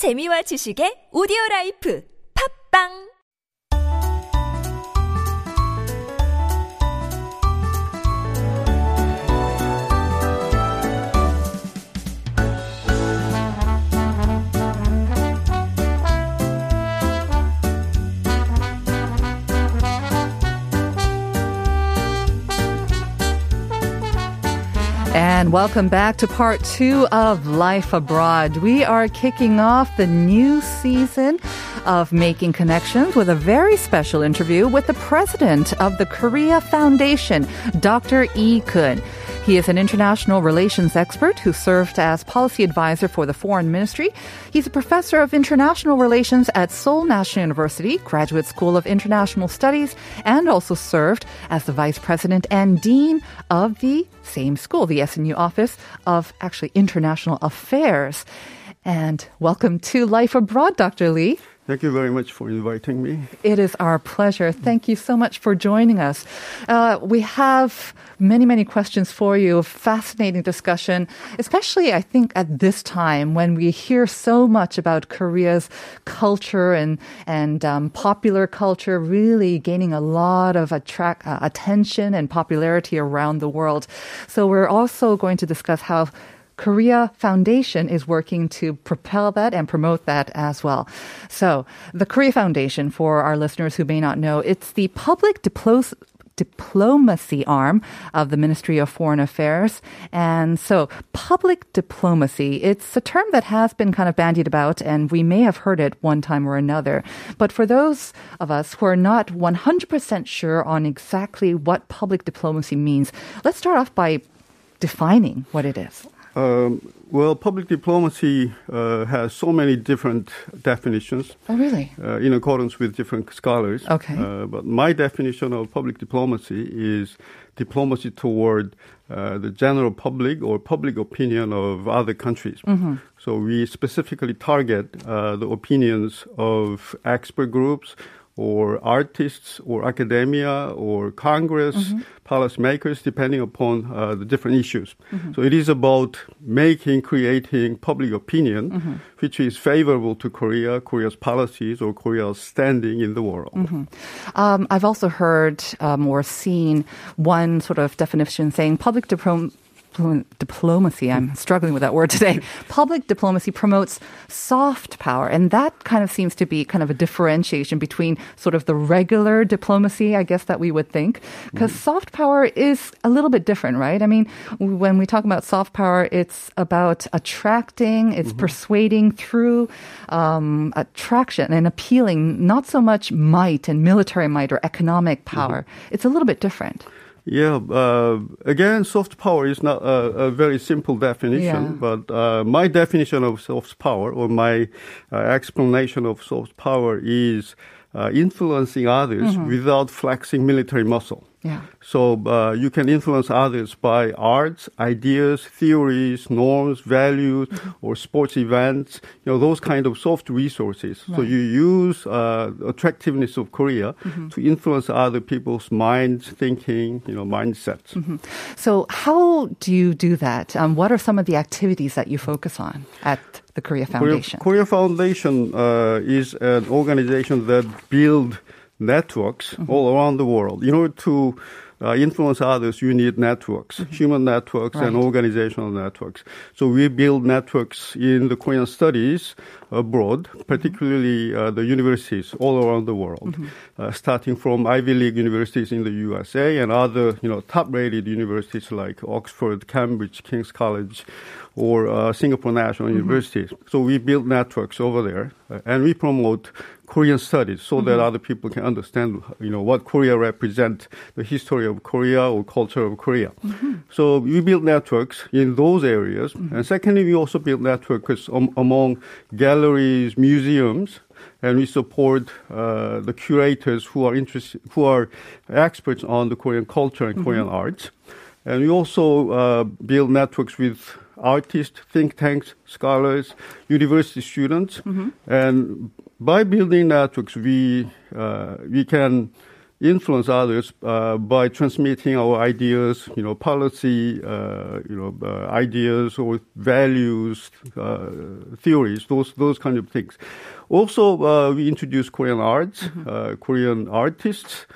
재미와 지식의 오디오 라이프. 팝빵 And welcome back to part two of Life Abroad. We are kicking off the new season of Making Connections with a very special interview with the president of the Korea Foundation, Dr. Lee Geun. He is an international relations expert who served as policy advisor for the foreign ministry. He's a professor of international relations at Seoul National University, Graduate School of International Studies, and also served as the vice president and dean of the same school, the SNU office of actually international affairs. And welcome to Life Abroad, Dr. Lee. Thank you very much for inviting me. It is our pleasure. Thank you so much for joining us. Uh, we have many, many questions for you. Fascinating discussion, especially I think at this time when we hear so much about Korea's culture and and um, popular culture really gaining a lot of attract uh, attention and popularity around the world. So we're also going to discuss how Korea Foundation is working to propel that and promote that as well. So, the Korea Foundation, for our listeners who may not know, it's the public diplo- diplomacy arm of the Ministry of Foreign Affairs. And so, public diplomacy, it's a term that has been kind of bandied about, and we may have heard it one time or another. But for those of us who are not 100% sure on exactly what public diplomacy means, let's start off by defining what it is. Um, well, public diplomacy uh, has so many different definitions. Oh, really? Uh, in accordance with different scholars. Okay. Uh, but my definition of public diplomacy is diplomacy toward uh, the general public or public opinion of other countries. Mm-hmm. So we specifically target uh, the opinions of expert groups or artists or academia or Congress, Mm-hmm. policymakers, depending upon uh, the different issues. So it is about making, creating public opinion Mm-hmm. which is favorable to Korea, Korea's policies, or Korea's standing in the world. Um, I've also heard um, or seen one sort of definition saying public diplom- diplomacy. I'm struggling with that word today. Public diplomacy promotes soft power, and that kind of seems to be kind of a differentiation between sort of the regular diplomacy, I guess that we would think, because mm-hmm. soft power is a little bit different, right? I mean, when we talk about soft power, it's about attracting, it's mm-hmm. persuading through um, attraction and appealing, not so much might and military might or economic power. Mm-hmm. It's a little bit different. Yeah, uh, again, soft power is not a, a very simple definition, Yeah. but uh, my definition of soft power or my uh, explanation of soft power is uh, influencing others without flexing military muscle. Yeah. So uh, you can influence others by arts, ideas, theories, norms, values, or sports events. You know those kind of soft resources. So you use uh, attractiveness of Korea to influence other people's minds, thinking, you know, mindsets. So, how do you do that? Um, what are some of the activities that you focus on at the Korea Korea, Foundation? Korea Foundation uh, is an organization that build networks all around the world. In order to uh, influence others, you need networks, human networks and organizational networks. So we build networks in the Korean studies abroad, particularly uh, the universities all around the world, uh, starting from Ivy League universities in the USA and other, you know, top-rated universities like Oxford, Cambridge, King's College, or uh, Singapore National University. So we build networks over there, uh, and we promote Korean studies so that other people can understand, you know, what Korea represents, the history of Korea or culture of Korea. So we build networks in those areas, and secondly, we also build networks um, among galleries, museums. And we support uh, the curators who are interested, who are experts on the Korean culture and Korean arts. And we also uh, build networks with artists, think tanks, scholars, university students. And by building networks, we, uh, we can influence others uh, by transmitting our ideas, you know, policy, uh, you know, uh, ideas or values, uh, theories, those those kind of things. Also, uh, we introduce Korean arts, uh, Korean artists.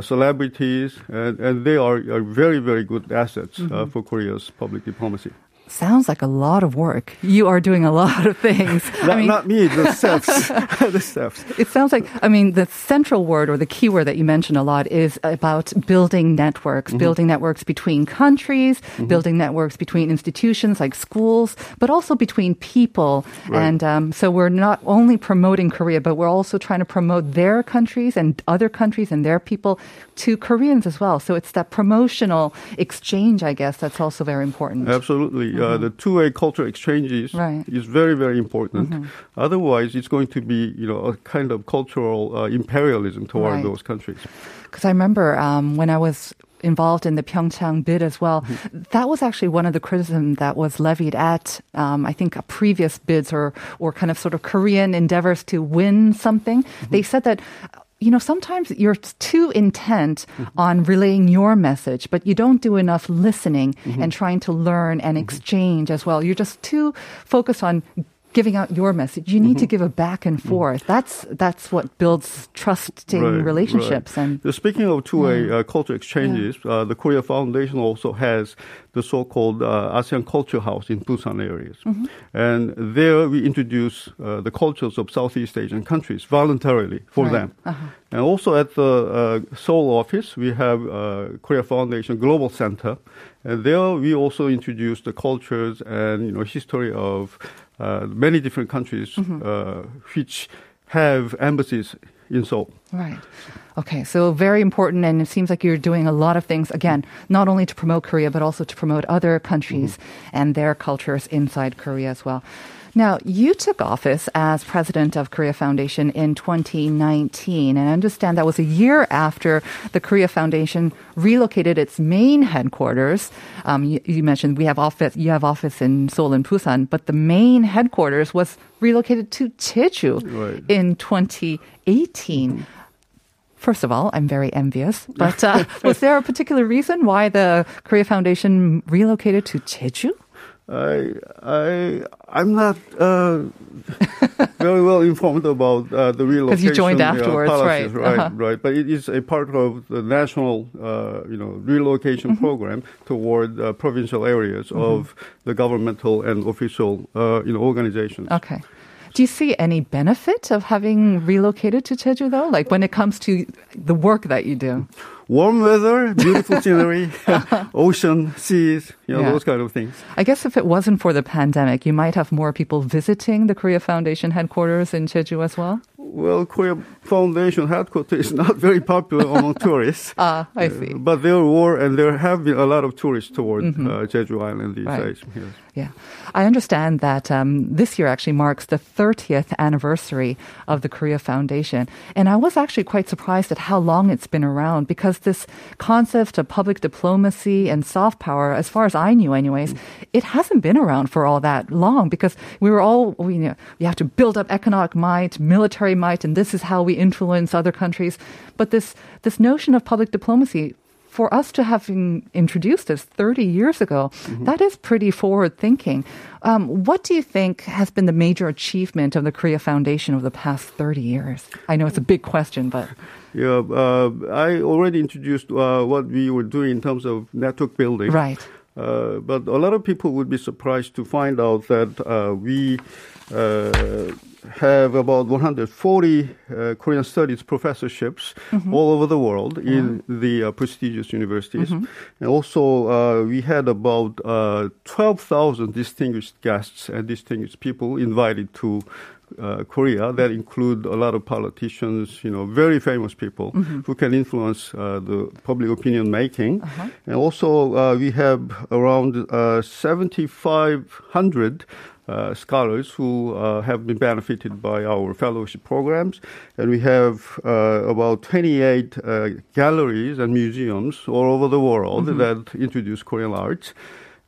celebrities and, and they are, are very very good assets mm-hmm. for Korea's public diplomacy sounds like a lot of work. You are doing a lot of things. not, I mean, not me, the steps. the steps. It sounds like, I mean, the central word or the key word that you mention a lot is about building networks, mm-hmm. building networks between countries, mm-hmm. building networks between institutions like schools, but also between people. Right. And um, so we're not only promoting Korea, but we're also trying to promote their countries and other countries and their people to Koreans as well. So it's that promotional exchange, I guess, that's also very important. Absolutely. Uh, mm-hmm. the two-way cultural exchanges right. is very, very important. Mm-hmm. Otherwise, it's going to be, you know, a kind of cultural uh, imperialism toward right. those countries. Because I remember um, when I was involved in the Pyeongchang bid as well. Mm-hmm. That was actually one of the criticism that was levied at, um, I think, previous bids or or kind of sort of Korean endeavors to win something. Mm-hmm. They said that you know, sometimes you're too intent mm-hmm. on relaying your message, but you don't do enough listening mm-hmm. and trying to learn and mm-hmm. exchange as well. You're just too focused on giving out your message. You need mm-hmm. to give a back and mm-hmm. forth. That's that's what builds trusting right, relationships. Right. And speaking of two-way yeah. uh, culture exchanges, yeah. uh, the Korea Foundation also has the so-called uh, ASEAN Culture House in Busan areas, mm-hmm. and there we introduce uh, the cultures of Southeast Asian countries voluntarily for right. them. Uh-huh. And also at the uh, Seoul office, we have uh, Korea Foundation Global Center, and there we also introduce the cultures and you know history of uh, many different countries mm-hmm. uh, which have embassies in Seoul. Right. Okay, so very important, and it seems like you're doing a lot of things, again, not only to promote Korea, but also to promote other countries mm-hmm. and their cultures inside Korea as well. Now, you took office as president of Korea Foundation in 2019, and I understand that was a year after the Korea Foundation relocated its main headquarters. Um, you, you, mentioned we have office, you have office in Seoul and Busan, but the main headquarters was relocated to Jeju right. in 2018. First of all, I'm very envious. But uh, was there a particular reason why the Korea Foundation relocated to Jeju? I I I'm not uh, very well informed about uh, the relocation. Because you joined afterwards, uh, right? Right, uh-huh. right. But it is a part of the national, uh, you know, relocation mm-hmm. program toward uh, provincial areas mm-hmm. of the governmental and official, uh, you know, organizations. Okay. Do you see any benefit of having relocated to Jeju though? Like when it comes to the work that you do? Warm weather, beautiful scenery, ocean, seas, you know, yeah. those kind of things. I guess if it wasn't for the pandemic, you might have more people visiting the Korea Foundation headquarters in Jeju as well? Well, Korea Foundation headquarters is not very popular among tourists. Ah, I see. Uh, but there were and there have been a lot of tourists toward mm-hmm. uh, Jeju Island these right. days. Yes. Yeah. I understand that um, this year actually marks the 30th anniversary of the Korea Foundation. And I was actually quite surprised at how long it's been around because this concept of public diplomacy and soft power, as far as I knew anyways, it hasn't been around for all that long because we were all, we, you know, we have to build up economic might, military might, and this is how we influence other countries. But this, this notion of public diplomacy for us to have introduced this 30 years ago, mm-hmm. that is pretty forward thinking. Um, what do you think has been the major achievement of the Korea Foundation over the past 30 years? I know it's a big question, but. Yeah, uh, I already introduced uh, what we were doing in terms of network building. Right. Uh, but a lot of people would be surprised to find out that uh, we uh, have about 140 uh, Korean studies professorships mm-hmm. all over the world in the uh, prestigious universities. Mm-hmm. And also, uh, we had about uh, 12,000 distinguished guests and distinguished people invited to uh, Korea that include a lot of politicians, you know, very famous people mm-hmm. who can influence uh, the public opinion making. Uh-huh. And also, uh, we have around 7,500 uh, scholars who uh, have been benefited by our fellowship programs. And we have uh, about 28 uh, galleries and museums all over the world mm-hmm. that introduce Korean arts.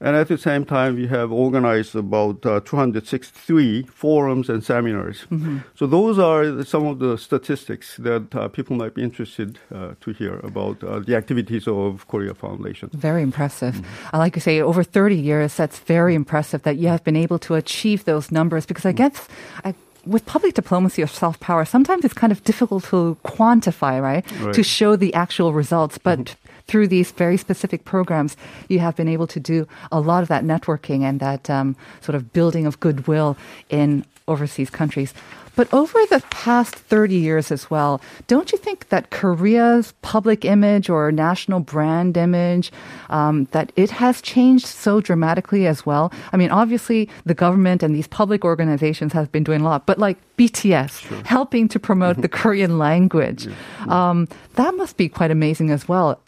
And at the same time, we have organized about uh, 263 forums and seminars. Mm-hmm. So those are some of the statistics that uh, people might be interested uh, to hear about uh, the activities of Korea Foundation. Very impressive. I like you say, over 30 years, that's very impressive that you have been able to achieve those numbers because I guess I, with public diplomacy or soft power, sometimes it's kind of difficult to quantify, right? Right. To show the actual results. But through these very specific programs, you have been able to do a lot of that networking and that um, sort of building of goodwill in overseas countries. But over the past 30 years as well, don't you think that Korea's public image or national brand image, um, that it has changed so dramatically as well? I mean, obviously the government and these public organizations have been doing a lot, but like BTS, helping to promote the Korean language, um, that must be quite amazing as well.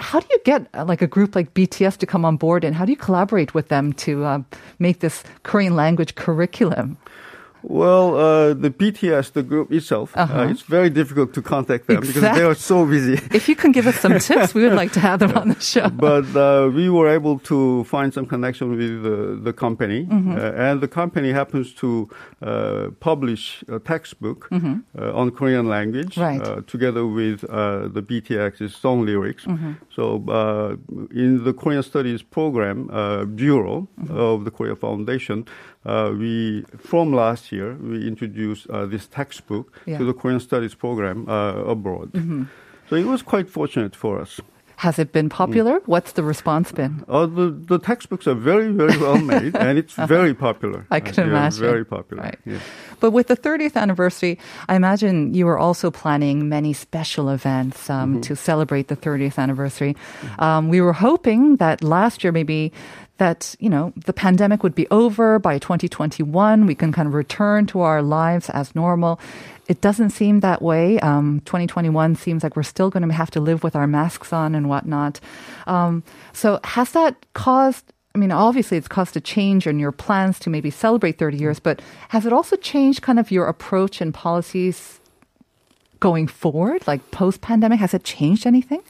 How do you get uh, like a group like BTS to come on board, and how do you collaborate with them to uh, make this Korean language curriculum? Well, uh, the BTS, the group itself, uh Uh-huh. it's very difficult to contact them because they are so busy. If you can give us some tips, we would like to have them on the show. but uh, we were able to find some connection with the, the company, Mm-hmm. uh, and the company happens to uh, publish a textbook uh, on Korean language Mm-hmm. Right. uh, together with uh, the BTS's song lyrics. Mm-hmm. So, uh, in the Korean Studies program uh, bureau Mm-hmm. of the Korea Foundation, uh, we from last year we introduced uh, this textbook Yeah. to the Korean Studies program uh, abroad. Mm-hmm. So it was quite fortunate for us. Has it been popular? What's the response been? Uh, the, the textbooks are very, very well made, and it's very popular. I can Uh, yeah, imagine. Very popular. Right. yeah. But with the 30th anniversary, I imagine you were also planning many special events um, to celebrate the 30th anniversary. Um, we were hoping that last year maybe that you know the pandemic would be over by 2021 we can kind of return to our lives as normal it doesn't seem that way um, 2021 seems like we're still going to have to live with our masks on and whatnot um, so has that caused I mean, obviously, it's caused a change in your plans to maybe celebrate 30 years, but has it also changed kind of your approach and policies going forward, like post pandemic? Has it changed anything?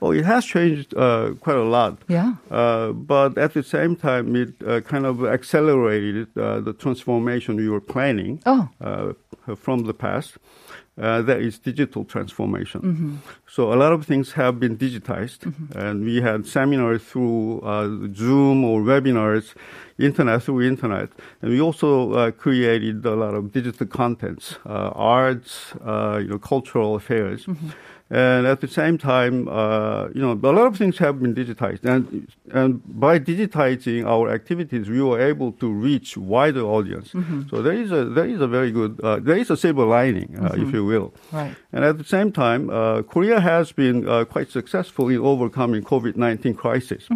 Oh, it has changed uh, quite a lot. Yeah. Uh, but at the same time, it uh, kind of accelerated uh, the transformation we were planning Oh. uh, from the past. Uh, that is digital transformation. So a lot of things have been digitized, and we had seminars through uh, Zoom or webinars, internet through internet, and we also uh, created a lot of digital contents, uh, arts, uh, you know, cultural affairs. And at the same time, uh, you know, a lot of things have been digitized. And, and by digitizing our activities, we were able to reach wider audience. So there is a, there is a very good, uh, there is a silver lining, uh, if you will. Right. And at the same time, uh, Korea has been uh, quite successful in overcoming COVID-19 crisis.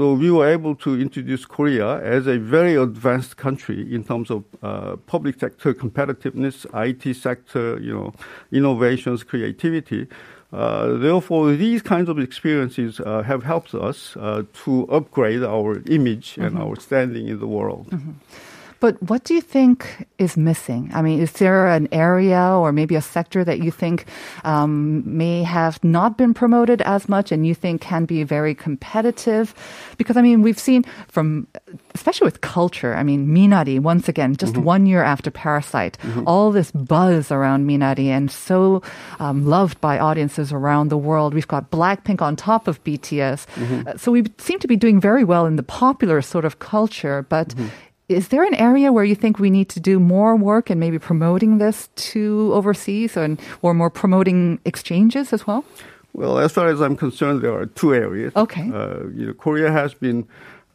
So we were able to introduce Korea as a very advanced country in terms of uh, public sector competitiveness, IT sector, you know, innovations, creativity. Uh, therefore, these kinds of experiences uh, have helped us uh, to upgrade our image and our standing in the world. But what do you think is missing? I mean, is there an area or maybe a sector that you think um, may have not been promoted as much and you think can be very competitive? Because, I mean, we've seen from, especially with culture, I mean, Minari, once again, just one year after Parasite, all this buzz around Minari and so um, loved by audiences around the world. We've got Blackpink on top of BTS. Uh, so we seem to be doing very well in the popular sort of culture, but is there an area where you think we need to do more work and maybe promoting this to overseas and or more promoting exchanges as well? Well, as far as I'm concerned, there are two areas. Okay. Uh, you know, Korea has been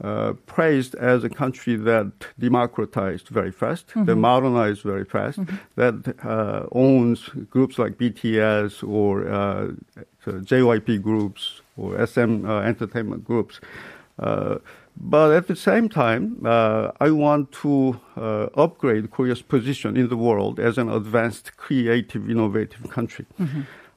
uh, praised as a country that democratized very fast, that modernized very fast, that uh, owns groups like BTS or uh, JYP groups or SM uh, entertainment groups. But at the same time, uh, I want to uh, upgrade Korea's position in the world as an advanced, creative, innovative country.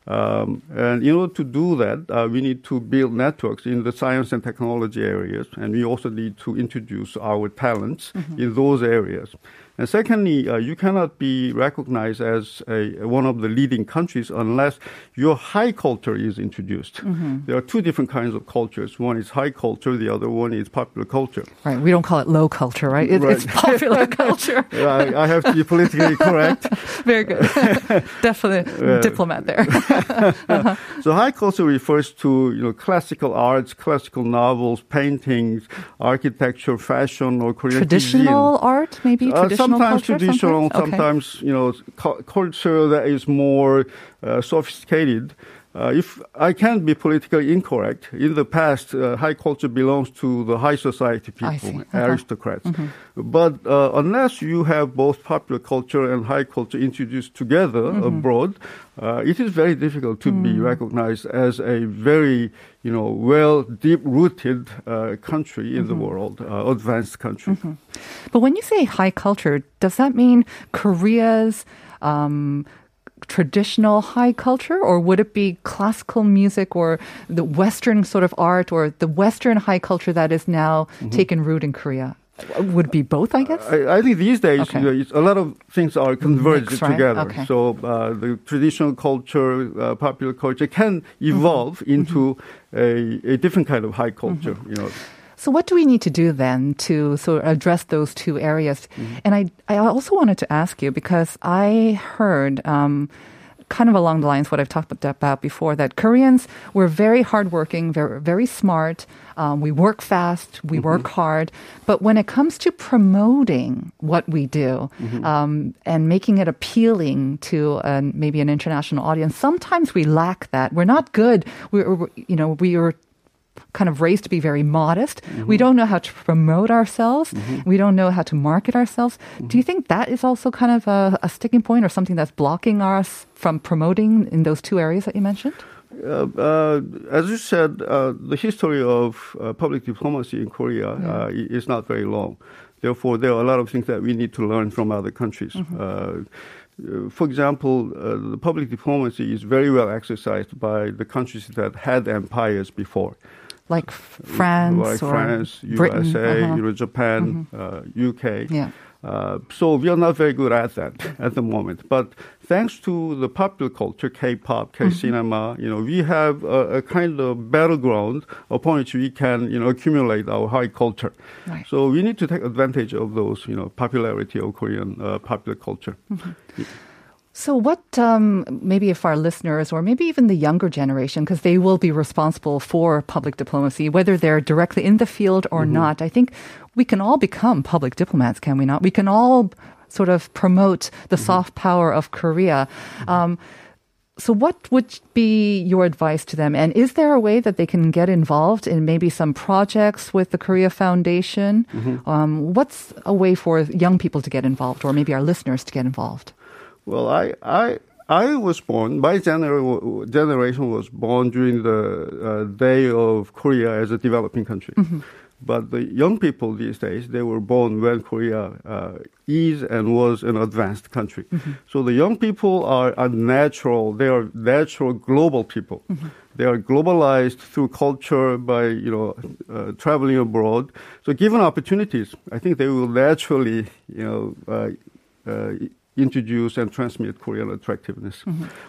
Um, and in order to do that, uh, we need to build networks in the science and technology areas, and we also need to introduce our talents in those areas. And secondly, uh, you cannot be recognized as a, one of the leading countries unless your high culture is introduced. Mm-hmm. There are two different kinds of cultures. One is high culture, the other one is popular culture. Right. We don't call it low culture, right? It, Right. It's popular culture. I, I have to be politically correct. Very good. Definitely Yeah. diplomat there. So high culture refers to you know classical arts, classical novels, paintings, architecture, fashion, or Korean traditional art, maybe. Uh, traditional sometimes culture. traditional, sometimes, Okay. sometimes you know cu- culture that is more uh, sophisticated. Uh, if I can't be politically incorrect, in the past, uh, high culture belongs to the high society people, see. Uh-huh. Mm-hmm. aristocrats. But uh, unless you have both popular culture and high culture introduced together Mm-hmm. abroad, uh, it is very difficult to Mm. be recognized as a very, you know, well, deep-rooted uh, country in the Mm-hmm. world, uh, advanced country. But when you say high culture, does that mean Korea's um, traditional high culture, or would it be classical music or the Western sort of art or the Western high culture that is now Mm-hmm. taken root in Korea? Would be both, I guess? I, I think these days Okay. you know, it's, a lot of things are converged Mix, right? together. Okay. So uh, the traditional culture, uh, popular culture can evolve Mm-hmm. into a, a different kind of high culture. Mm-hmm. You know, So what do we need to do then to sort of address those two areas? Mm-hmm. And I, I also wanted to ask you because I heard, um, kind of along the lines what I've talked about before, that Koreans were very hardworking, very, very smart. Um, we work fast, we work hard. But when it comes to promoting what we do um, and making it appealing to an, maybe an international audience, sometimes we lack that. We're not good. We're, we're you know, we are kind of raised to be very modest. We don't know how to promote ourselves. We don't know how to market ourselves. Do you think that is also kind of a, a sticking point or something that's blocking us from promoting in those two areas that you mentioned? uh, uh, as you said, uh, the history of uh, public diplomacy in Korea uh, is not very long. Therefore, there are a lot of things that we need to learn from other countries. Uh, uh, for example, uh, the public diplomacy is very well exercised by the countries that had empires before. Like France like or France, Britain? USA, Uh-huh. you know, Japan, uh, UK. Yeah. Uh, so we are not very good at that at the moment. But thanks to the popular culture, K-pop, Mm-hmm. K-cinema, you know, we have a, a kind of battleground upon which we can, you know, accumulate our high culture. Right. So we need to take advantage of those, you know, popularity of Korean uh, popular culture. Mm-hmm. So, what um, maybe if our listeners, or maybe even the younger generation, because they will be responsible for public diplomacy, whether they're directly in the field or not, I think we can all become public diplomats, can we not? We can all sort of promote the soft power of Korea. Um, so, what would be your advice to them? And is there a way that they can get involved in maybe some projects with the Korea Foundation? Um, what's a way for young people to get involved, or maybe our listeners to get involved? Well, I, I, I was born, my gener- generation was born during the uh, day of Korea as a developing country. But the young people these days, they were born when Korea uh, is and was an advanced country. So the young people are, are natural, they are natural global people. They are globalized through culture by, you know, uh, traveling abroad. So given opportunities, I think they will naturally, you know, uh, uh, introduce and transmit Korean attractiveness.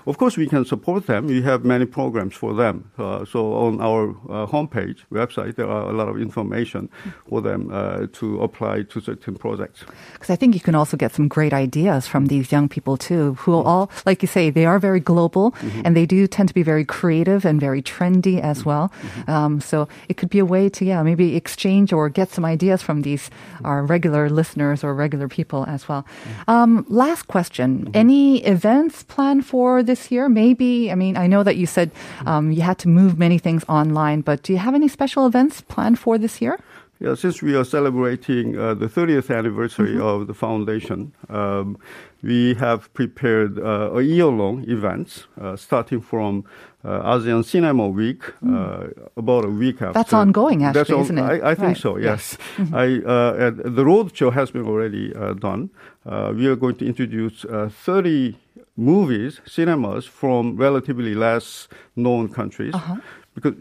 Of course, we can support them. We have many programs for them. Uh, so on our uh, homepage, website, there are a lot of information for them uh, to apply to certain projects. Because I think you can also get some great ideas from these young people too, who all, like you say, they are very global and they do tend to be very creative and very trendy as well. Um, so it could be a way to, yeah, maybe exchange or get some ideas from these our regular listeners or regular people as well. Um, last question: Any events planned for this year? Maybe. I mean, I know that you said um, you had to move many things online, but do you have any special events planned for this year? Yeah, since we are celebrating uh, the 30th anniversary of the foundation, um, we have prepared uh, a year-long events uh, starting from uh, ASEAN Cinema Week, uh, about a week after. That's ongoing, actually, That's on- isn't it? I, I think Right. so. Yes, I uh, the road show has been already uh, done. Uh, we are going to introduce uh, 30 movies, cinemas from relatively less known countries. Uh-huh. Because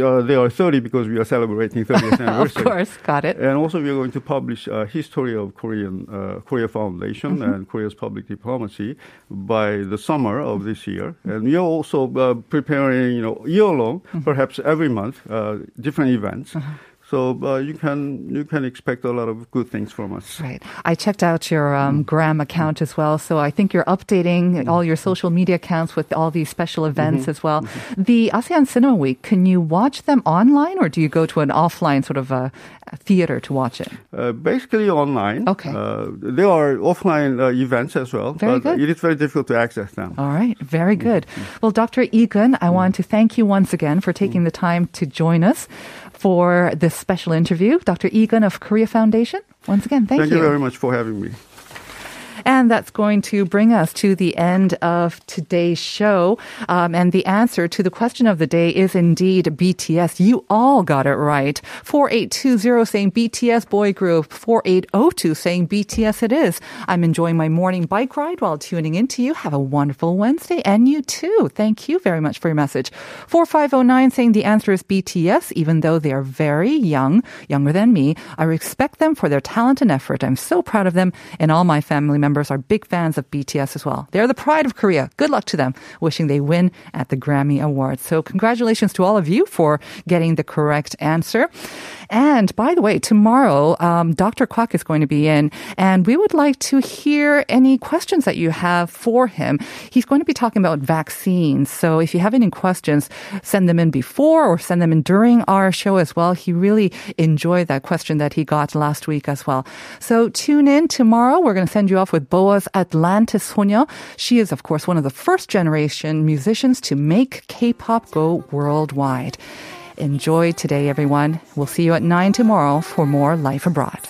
uh, they are 30 because we are celebrating 30th anniversary. of course, got it. And also, we are going to publish a history of Korean uh, Korea Foundation Mm-hmm. and Korea's public diplomacy by the summer of this year. And we are also uh, preparing, you know, year long, Mm-hmm. perhaps every month, uh, different events. Uh-huh. So uh, you can you can expect a lot of good things from us. Right. I checked out your um, Gram account as well. So I think you're updating all your social media accounts with all these special events as well. The ASEAN Cinema Week, can you watch them online or do you go to an offline sort of a, a theater to watch it? Uh, basically online. Okay. Uh, there are offline uh, events as well, Very but good. it is very difficult to access them. All right, very good. Well, Dr. Lee Geun, I want to thank you once again for taking the time to join us for this special interview. Dr. Lee Geun of Korea Foundation, once again, thank, you. Thank you very much for having me. And that's going to bring us to the end of today's show. Um, and the answer to the question of the day is indeed BTS. You all got it right. 4820 saying BTS boy group. 4802 saying BTS it is. I'm enjoying my morning bike ride while tuning in to you. Have a wonderful Wednesday. And you too. Thank you very much for your message. 4509 saying the answer is BTS, even though they are very young, younger than me. I respect them for their talent and effort. I'm so proud of them and all my family members are big fans of BTS as well. They're the pride of Korea. Good luck to them. Wishing they win at the Grammy Awards. So congratulations to all of you for getting the correct answer. And by the way, tomorrow, um, Dr. Kwok is going to be in, and we would like to hear any questions that you have for him. He's going to be talking about vaccines. So if you have any questions, send them in before or send them in during our show as well. He really enjoyed that question that he got last week as well. So tune in tomorrow. We're going to send you off with Boa's Atlantis Sonya. She is, of course, one of the first generation musicians to make K-pop go worldwide. Enjoy today, everyone. We'll see you at 9 tomorrow for more Life Abroad.